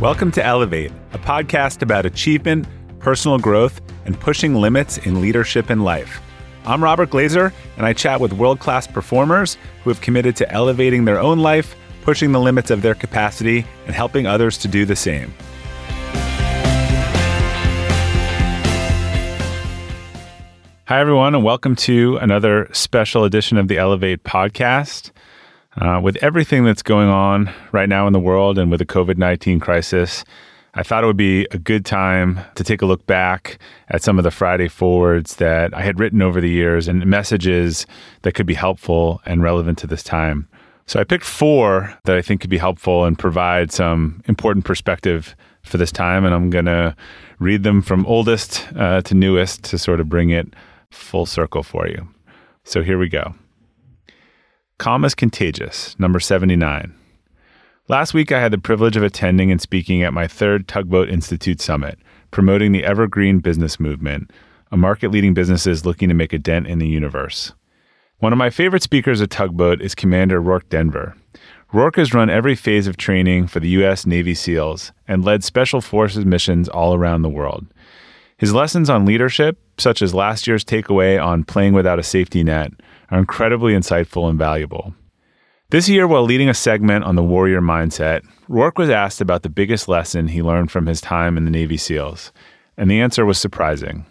Welcome to Elevate, a podcast about achievement, personal growth, and pushing limits in leadership and life. I'm Robert Glazer, and I chat with world class performers who have committed to elevating their own life, pushing the limits of their capacity, and helping others to do the same. Hi, everyone, and welcome to another special edition of the Elevate podcast. Uh, with everything that's going on right now in the world and with the COVID 19 crisis, I thought it would be a good time to take a look back at some of the Friday forwards that I had written over the years and messages that could be helpful and relevant to this time. So I picked four that I think could be helpful and provide some important perspective for this time. And I'm going to read them from oldest uh, to newest to sort of bring it full circle for you. So here we go. Calm is Contagious, number 79. Last week, I had the privilege of attending and speaking at my third Tugboat Institute Summit, promoting the Evergreen Business Movement, a market leading businesses looking to make a dent in the universe. One of my favorite speakers at Tugboat is Commander Rorke Denver. Rorke has run every phase of training for the U.S. Navy SEALs and led Special Forces missions all around the world. His lessons on leadership, such as last year's takeaway on playing without a safety net, are incredibly insightful and valuable. This year, while leading a segment on the warrior mindset, Rorke was asked about the biggest lesson he learned from his time in the Navy SEALs, and the answer was surprising.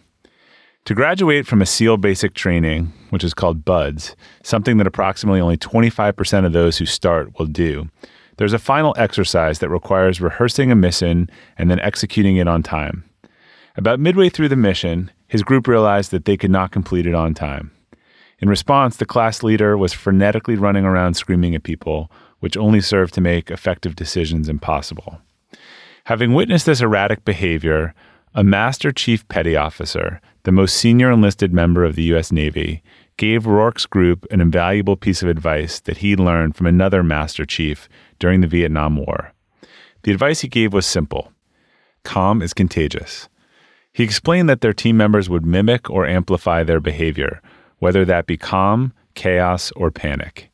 To graduate from a SEAL basic training, which is called BUDS, something that approximately only 25% of those who start will do, there's a final exercise that requires rehearsing a mission and then executing it on time. About midway through the mission, his group realized that they could not complete it on time. In response, the class leader was frenetically running around screaming at people, which only served to make effective decisions impossible. Having witnessed this erratic behavior, a Master Chief Petty Officer, the most senior enlisted member of the U.S. Navy, gave Rorke's group an invaluable piece of advice that he learned from another Master Chief during the Vietnam War. The advice he gave was simple calm is contagious. He explained that their team members would mimic or amplify their behavior, whether that be calm, chaos, or panic.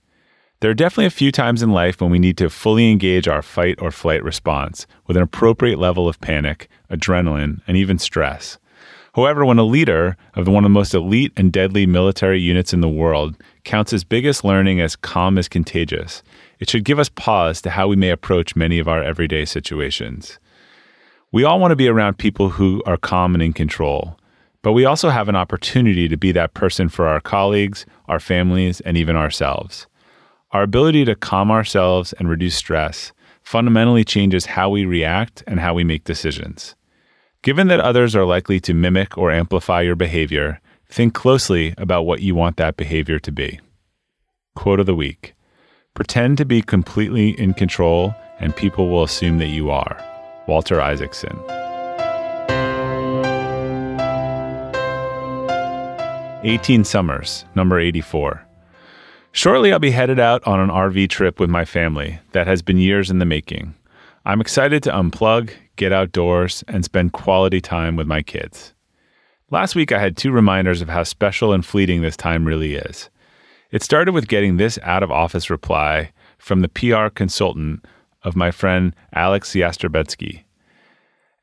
There are definitely a few times in life when we need to fully engage our fight or flight response with an appropriate level of panic, adrenaline, and even stress. However, when a leader of one of the most elite and deadly military units in the world counts his biggest learning as calm is contagious, it should give us pause to how we may approach many of our everyday situations. We all want to be around people who are calm and in control, but we also have an opportunity to be that person for our colleagues, our families, and even ourselves. Our ability to calm ourselves and reduce stress fundamentally changes how we react and how we make decisions. Given that others are likely to mimic or amplify your behavior, think closely about what you want that behavior to be. Quote of the week Pretend to be completely in control, and people will assume that you are. Walter Isaacson. 18 Summers, number 84. Shortly, I'll be headed out on an RV trip with my family that has been years in the making. I'm excited to unplug, get outdoors, and spend quality time with my kids. Last week, I had two reminders of how special and fleeting this time really is. It started with getting this out of office reply from the PR consultant of my friend Alex Yastrzebski.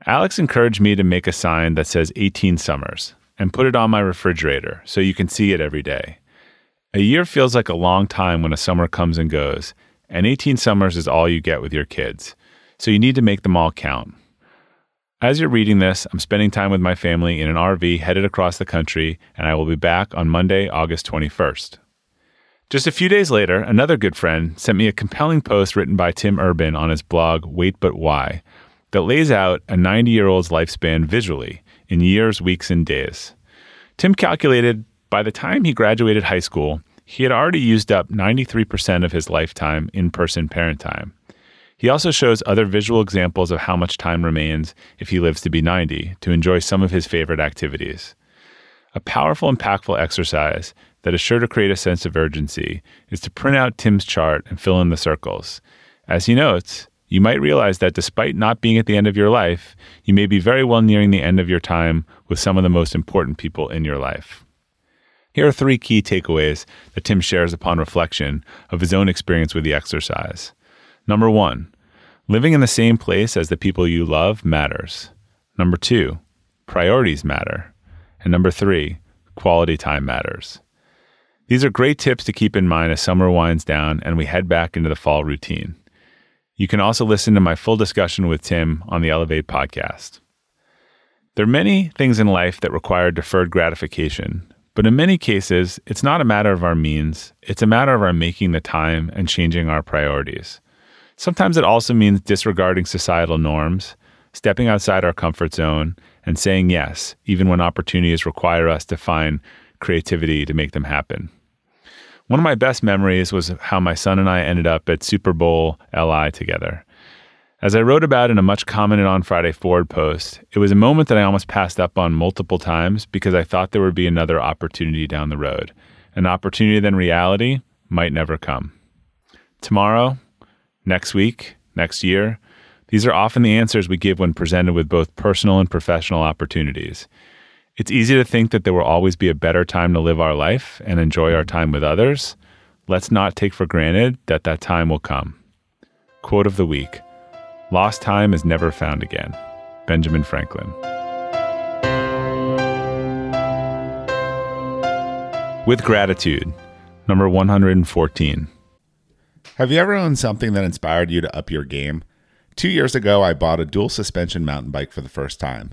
Alex encouraged me to make a sign that says 18 Summers and put it on my refrigerator so you can see it every day. A year feels like a long time when a summer comes and goes, and 18 summers is all you get with your kids. So you need to make them all count. As you're reading this, I'm spending time with my family in an RV headed across the country, and I will be back on Monday, August 21st. Just a few days later, another good friend sent me a compelling post written by Tim Urban on his blog, Wait But Why, that lays out a 90 year old's lifespan visually in years, weeks, and days. Tim calculated by the time he graduated high school, he had already used up 93% of his lifetime in person parent time. He also shows other visual examples of how much time remains if he lives to be 90 to enjoy some of his favorite activities. A powerful, impactful exercise that is sure to create a sense of urgency is to print out Tim's chart and fill in the circles. As he notes, you might realize that despite not being at the end of your life, you may be very well nearing the end of your time with some of the most important people in your life. Here are three key takeaways that Tim shares upon reflection of his own experience with the exercise. Number one, Living in the same place as the people you love matters. Number two, priorities matter. And number three, quality time matters. These are great tips to keep in mind as summer winds down and we head back into the fall routine. You can also listen to my full discussion with Tim on the Elevate podcast. There are many things in life that require deferred gratification, but in many cases, it's not a matter of our means, it's a matter of our making the time and changing our priorities. Sometimes it also means disregarding societal norms, stepping outside our comfort zone, and saying yes, even when opportunities require us to find creativity to make them happen. One of my best memories was how my son and I ended up at Super Bowl LI together. As I wrote about in a much commented on Friday Forward post, it was a moment that I almost passed up on multiple times because I thought there would be another opportunity down the road. An opportunity then reality might never come. Tomorrow, next week, next year, these are often the answers we give when presented with both personal and professional opportunities. It's easy to think that there will always be a better time to live our life and enjoy our time with others. Let's not take for granted that that time will come. Quote of the week Lost time is never found again. Benjamin Franklin. With gratitude, number 114. Have you ever owned something that inspired you to up your game? Two years ago, I bought a dual suspension mountain bike for the first time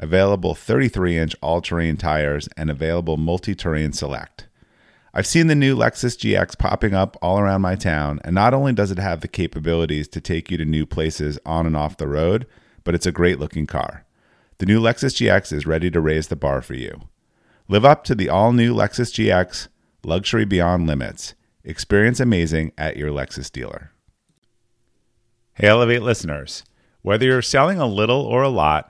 available 33 inch all terrain tires, and available multi terrain select. I've seen the new Lexus GX popping up all around my town, and not only does it have the capabilities to take you to new places on and off the road, but it's a great looking car. The new Lexus GX is ready to raise the bar for you. Live up to the all new Lexus GX, luxury beyond limits. Experience amazing at your Lexus dealer. Hey, Elevate listeners. Whether you're selling a little or a lot,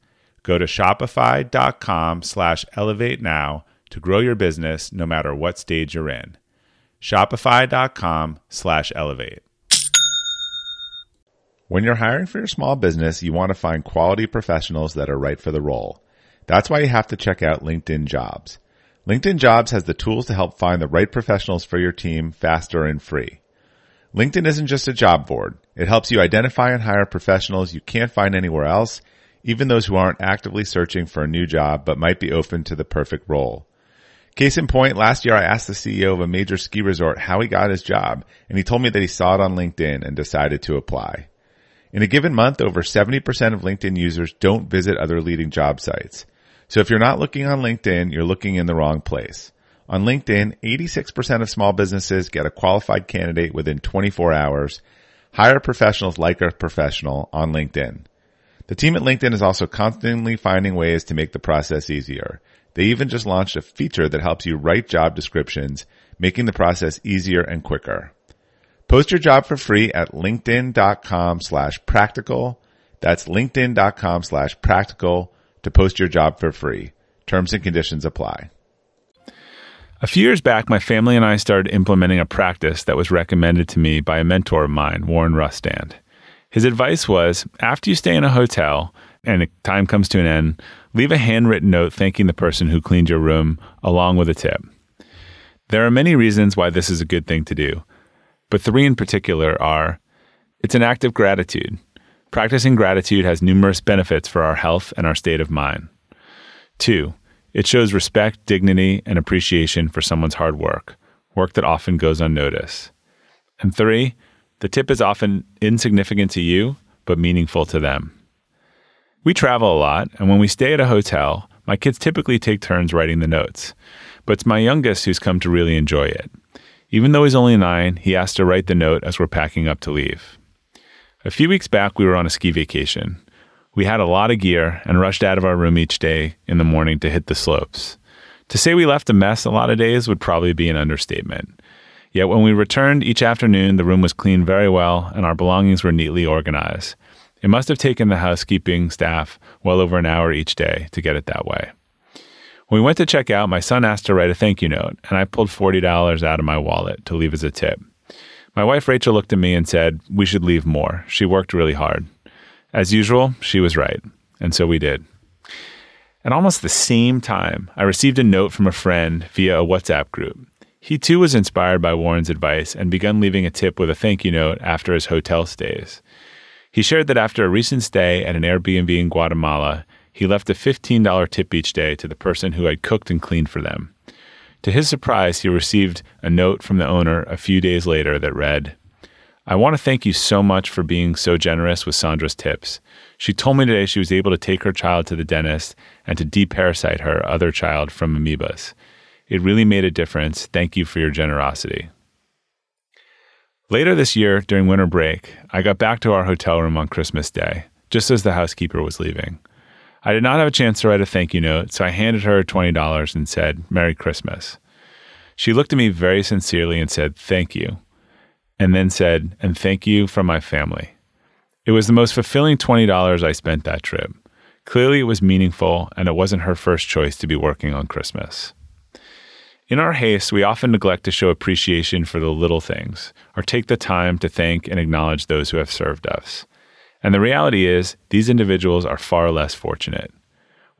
Go to shopify.com slash elevate now to grow your business no matter what stage you're in. Shopify.com slash elevate. When you're hiring for your small business, you want to find quality professionals that are right for the role. That's why you have to check out LinkedIn Jobs. LinkedIn Jobs has the tools to help find the right professionals for your team faster and free. LinkedIn isn't just a job board. It helps you identify and hire professionals you can't find anywhere else even those who aren't actively searching for a new job but might be open to the perfect role. Case in point, last year I asked the CEO of a major ski resort how he got his job, and he told me that he saw it on LinkedIn and decided to apply. In a given month, over 70% of LinkedIn users don't visit other leading job sites. So if you're not looking on LinkedIn, you're looking in the wrong place. On LinkedIn, 86% of small businesses get a qualified candidate within 24 hours. Hire professionals like a professional on LinkedIn. The team at LinkedIn is also constantly finding ways to make the process easier. They even just launched a feature that helps you write job descriptions, making the process easier and quicker. Post your job for free at linkedin.com slash practical. That's linkedin.com slash practical to post your job for free. Terms and conditions apply. A few years back, my family and I started implementing a practice that was recommended to me by a mentor of mine, Warren Rustand. His advice was after you stay in a hotel, and time comes to an end, leave a handwritten note thanking the person who cleaned your room along with a tip. There are many reasons why this is a good thing to do, but three in particular are it's an act of gratitude. Practicing gratitude has numerous benefits for our health and our state of mind. Two, it shows respect, dignity, and appreciation for someone's hard work, work that often goes unnoticed. And three, the tip is often insignificant to you, but meaningful to them. We travel a lot, and when we stay at a hotel, my kids typically take turns writing the notes. But it's my youngest who's come to really enjoy it. Even though he's only nine, he has to write the note as we're packing up to leave. A few weeks back, we were on a ski vacation. We had a lot of gear and rushed out of our room each day in the morning to hit the slopes. To say we left a mess a lot of days would probably be an understatement. Yet when we returned each afternoon, the room was cleaned very well and our belongings were neatly organized. It must have taken the housekeeping staff well over an hour each day to get it that way. When we went to check out, my son asked to write a thank you note, and I pulled $40 out of my wallet to leave as a tip. My wife Rachel looked at me and said, We should leave more. She worked really hard. As usual, she was right, and so we did. At almost the same time, I received a note from a friend via a WhatsApp group. He too was inspired by Warren's advice and began leaving a tip with a thank you note after his hotel stays. He shared that after a recent stay at an Airbnb in Guatemala, he left a $15 tip each day to the person who had cooked and cleaned for them. To his surprise, he received a note from the owner a few days later that read, I want to thank you so much for being so generous with Sandra's tips. She told me today she was able to take her child to the dentist and to deparasite her other child from amoebas. It really made a difference. Thank you for your generosity. Later this year, during winter break, I got back to our hotel room on Christmas Day, just as the housekeeper was leaving. I did not have a chance to write a thank you note, so I handed her $20 and said, Merry Christmas. She looked at me very sincerely and said, Thank you, and then said, And thank you from my family. It was the most fulfilling $20 I spent that trip. Clearly, it was meaningful, and it wasn't her first choice to be working on Christmas. In our haste, we often neglect to show appreciation for the little things, or take the time to thank and acknowledge those who have served us. And the reality is, these individuals are far less fortunate.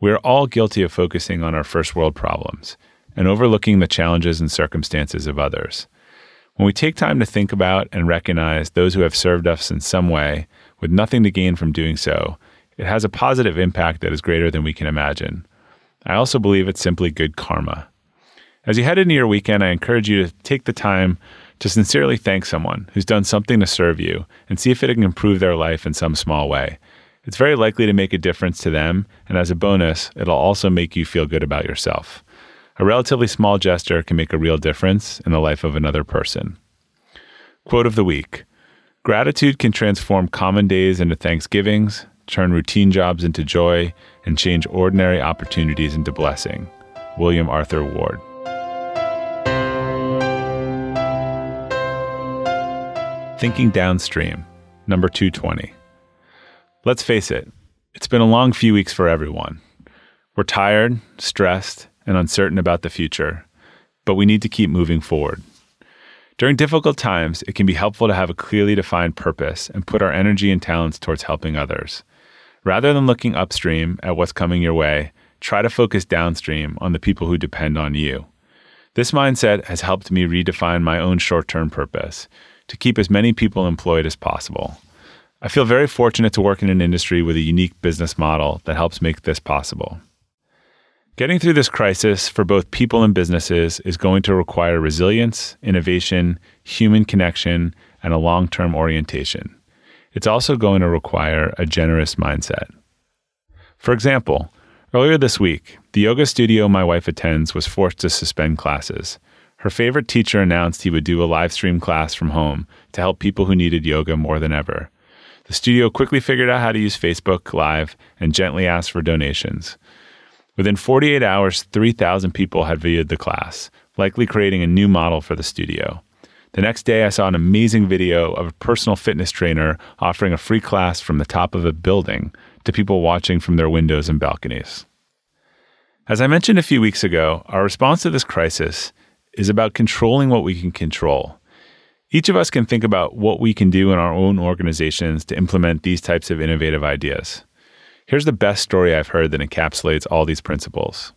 We are all guilty of focusing on our first world problems and overlooking the challenges and circumstances of others. When we take time to think about and recognize those who have served us in some way with nothing to gain from doing so, it has a positive impact that is greater than we can imagine. I also believe it's simply good karma. As you head into your weekend, I encourage you to take the time to sincerely thank someone who's done something to serve you and see if it can improve their life in some small way. It's very likely to make a difference to them, and as a bonus, it'll also make you feel good about yourself. A relatively small gesture can make a real difference in the life of another person. Quote of the week Gratitude can transform common days into Thanksgivings, turn routine jobs into joy, and change ordinary opportunities into blessing. William Arthur Ward. Thinking Downstream, number 220. Let's face it, it's been a long few weeks for everyone. We're tired, stressed, and uncertain about the future, but we need to keep moving forward. During difficult times, it can be helpful to have a clearly defined purpose and put our energy and talents towards helping others. Rather than looking upstream at what's coming your way, try to focus downstream on the people who depend on you. This mindset has helped me redefine my own short term purpose to keep as many people employed as possible. I feel very fortunate to work in an industry with a unique business model that helps make this possible. Getting through this crisis for both people and businesses is going to require resilience, innovation, human connection, and a long term orientation. It's also going to require a generous mindset. For example, earlier this week, the yoga studio my wife attends was forced to suspend classes. Her favorite teacher announced he would do a live stream class from home to help people who needed yoga more than ever. The studio quickly figured out how to use Facebook Live and gently asked for donations. Within 48 hours, 3,000 people had viewed the class, likely creating a new model for the studio. The next day, I saw an amazing video of a personal fitness trainer offering a free class from the top of a building to people watching from their windows and balconies. As I mentioned a few weeks ago, our response to this crisis is about controlling what we can control. Each of us can think about what we can do in our own organizations to implement these types of innovative ideas. Here's the best story I've heard that encapsulates all these principles.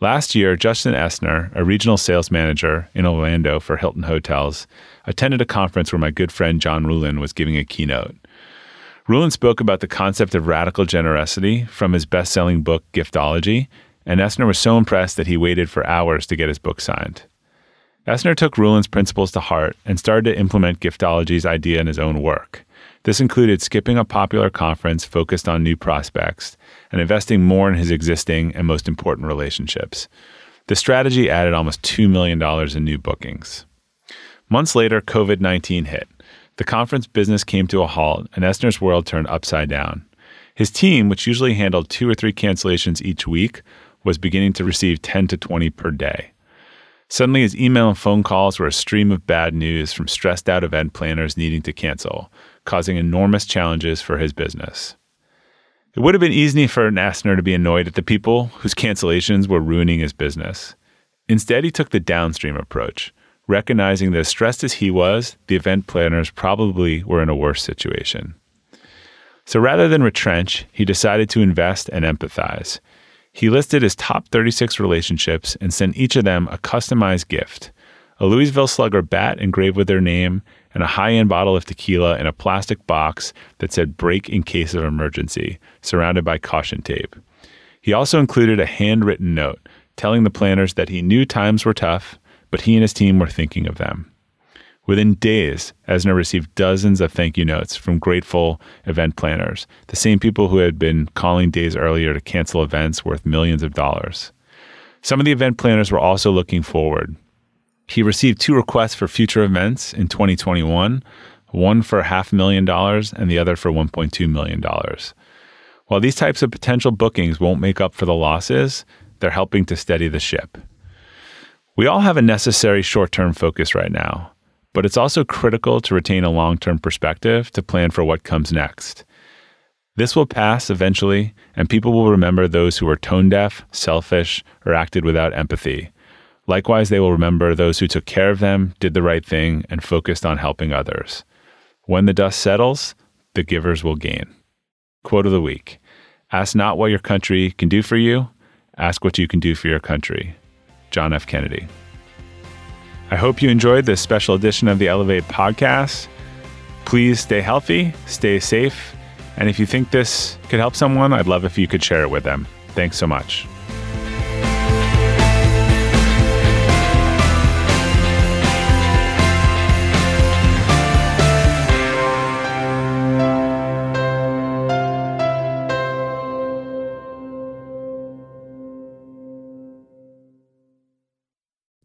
Last year, Justin Essner, a regional sales manager in Orlando for Hilton Hotels, attended a conference where my good friend John Ruhlin was giving a keynote. Ruhlin spoke about the concept of radical generosity from his best selling book, Giftology, and Essner was so impressed that he waited for hours to get his book signed. Essner took Ruhlin's principles to heart and started to implement Giftology's idea in his own work. This included skipping a popular conference focused on new prospects and investing more in his existing and most important relationships. The strategy added almost $2 million in new bookings. Months later, COVID 19 hit. The conference business came to a halt, and Essner's world turned upside down. His team, which usually handled two or three cancellations each week, was beginning to receive 10 to 20 per day. Suddenly, his email and phone calls were a stream of bad news from stressed out event planners needing to cancel, causing enormous challenges for his business. It would have been easy for Essner to be annoyed at the people whose cancellations were ruining his business. Instead, he took the downstream approach, recognizing that as stressed as he was, the event planners probably were in a worse situation. So rather than retrench, he decided to invest and empathize. He listed his top 36 relationships and sent each of them a customized gift a Louisville Slugger bat engraved with their name, and a high end bottle of tequila in a plastic box that said break in case of emergency, surrounded by caution tape. He also included a handwritten note telling the planners that he knew times were tough, but he and his team were thinking of them. Within days, Essner received dozens of thank you notes from grateful event planners, the same people who had been calling days earlier to cancel events worth millions of dollars. Some of the event planners were also looking forward, he received two requests for future events in 2021, one for half a million dollars and the other for $1.2 million. While these types of potential bookings won't make up for the losses, they're helping to steady the ship. We all have a necessary short term focus right now, but it's also critical to retain a long term perspective to plan for what comes next. This will pass eventually, and people will remember those who were tone deaf, selfish, or acted without empathy. Likewise, they will remember those who took care of them, did the right thing, and focused on helping others. When the dust settles, the givers will gain. Quote of the week Ask not what your country can do for you, ask what you can do for your country. John F. Kennedy. I hope you enjoyed this special edition of the Elevate podcast. Please stay healthy, stay safe, and if you think this could help someone, I'd love if you could share it with them. Thanks so much.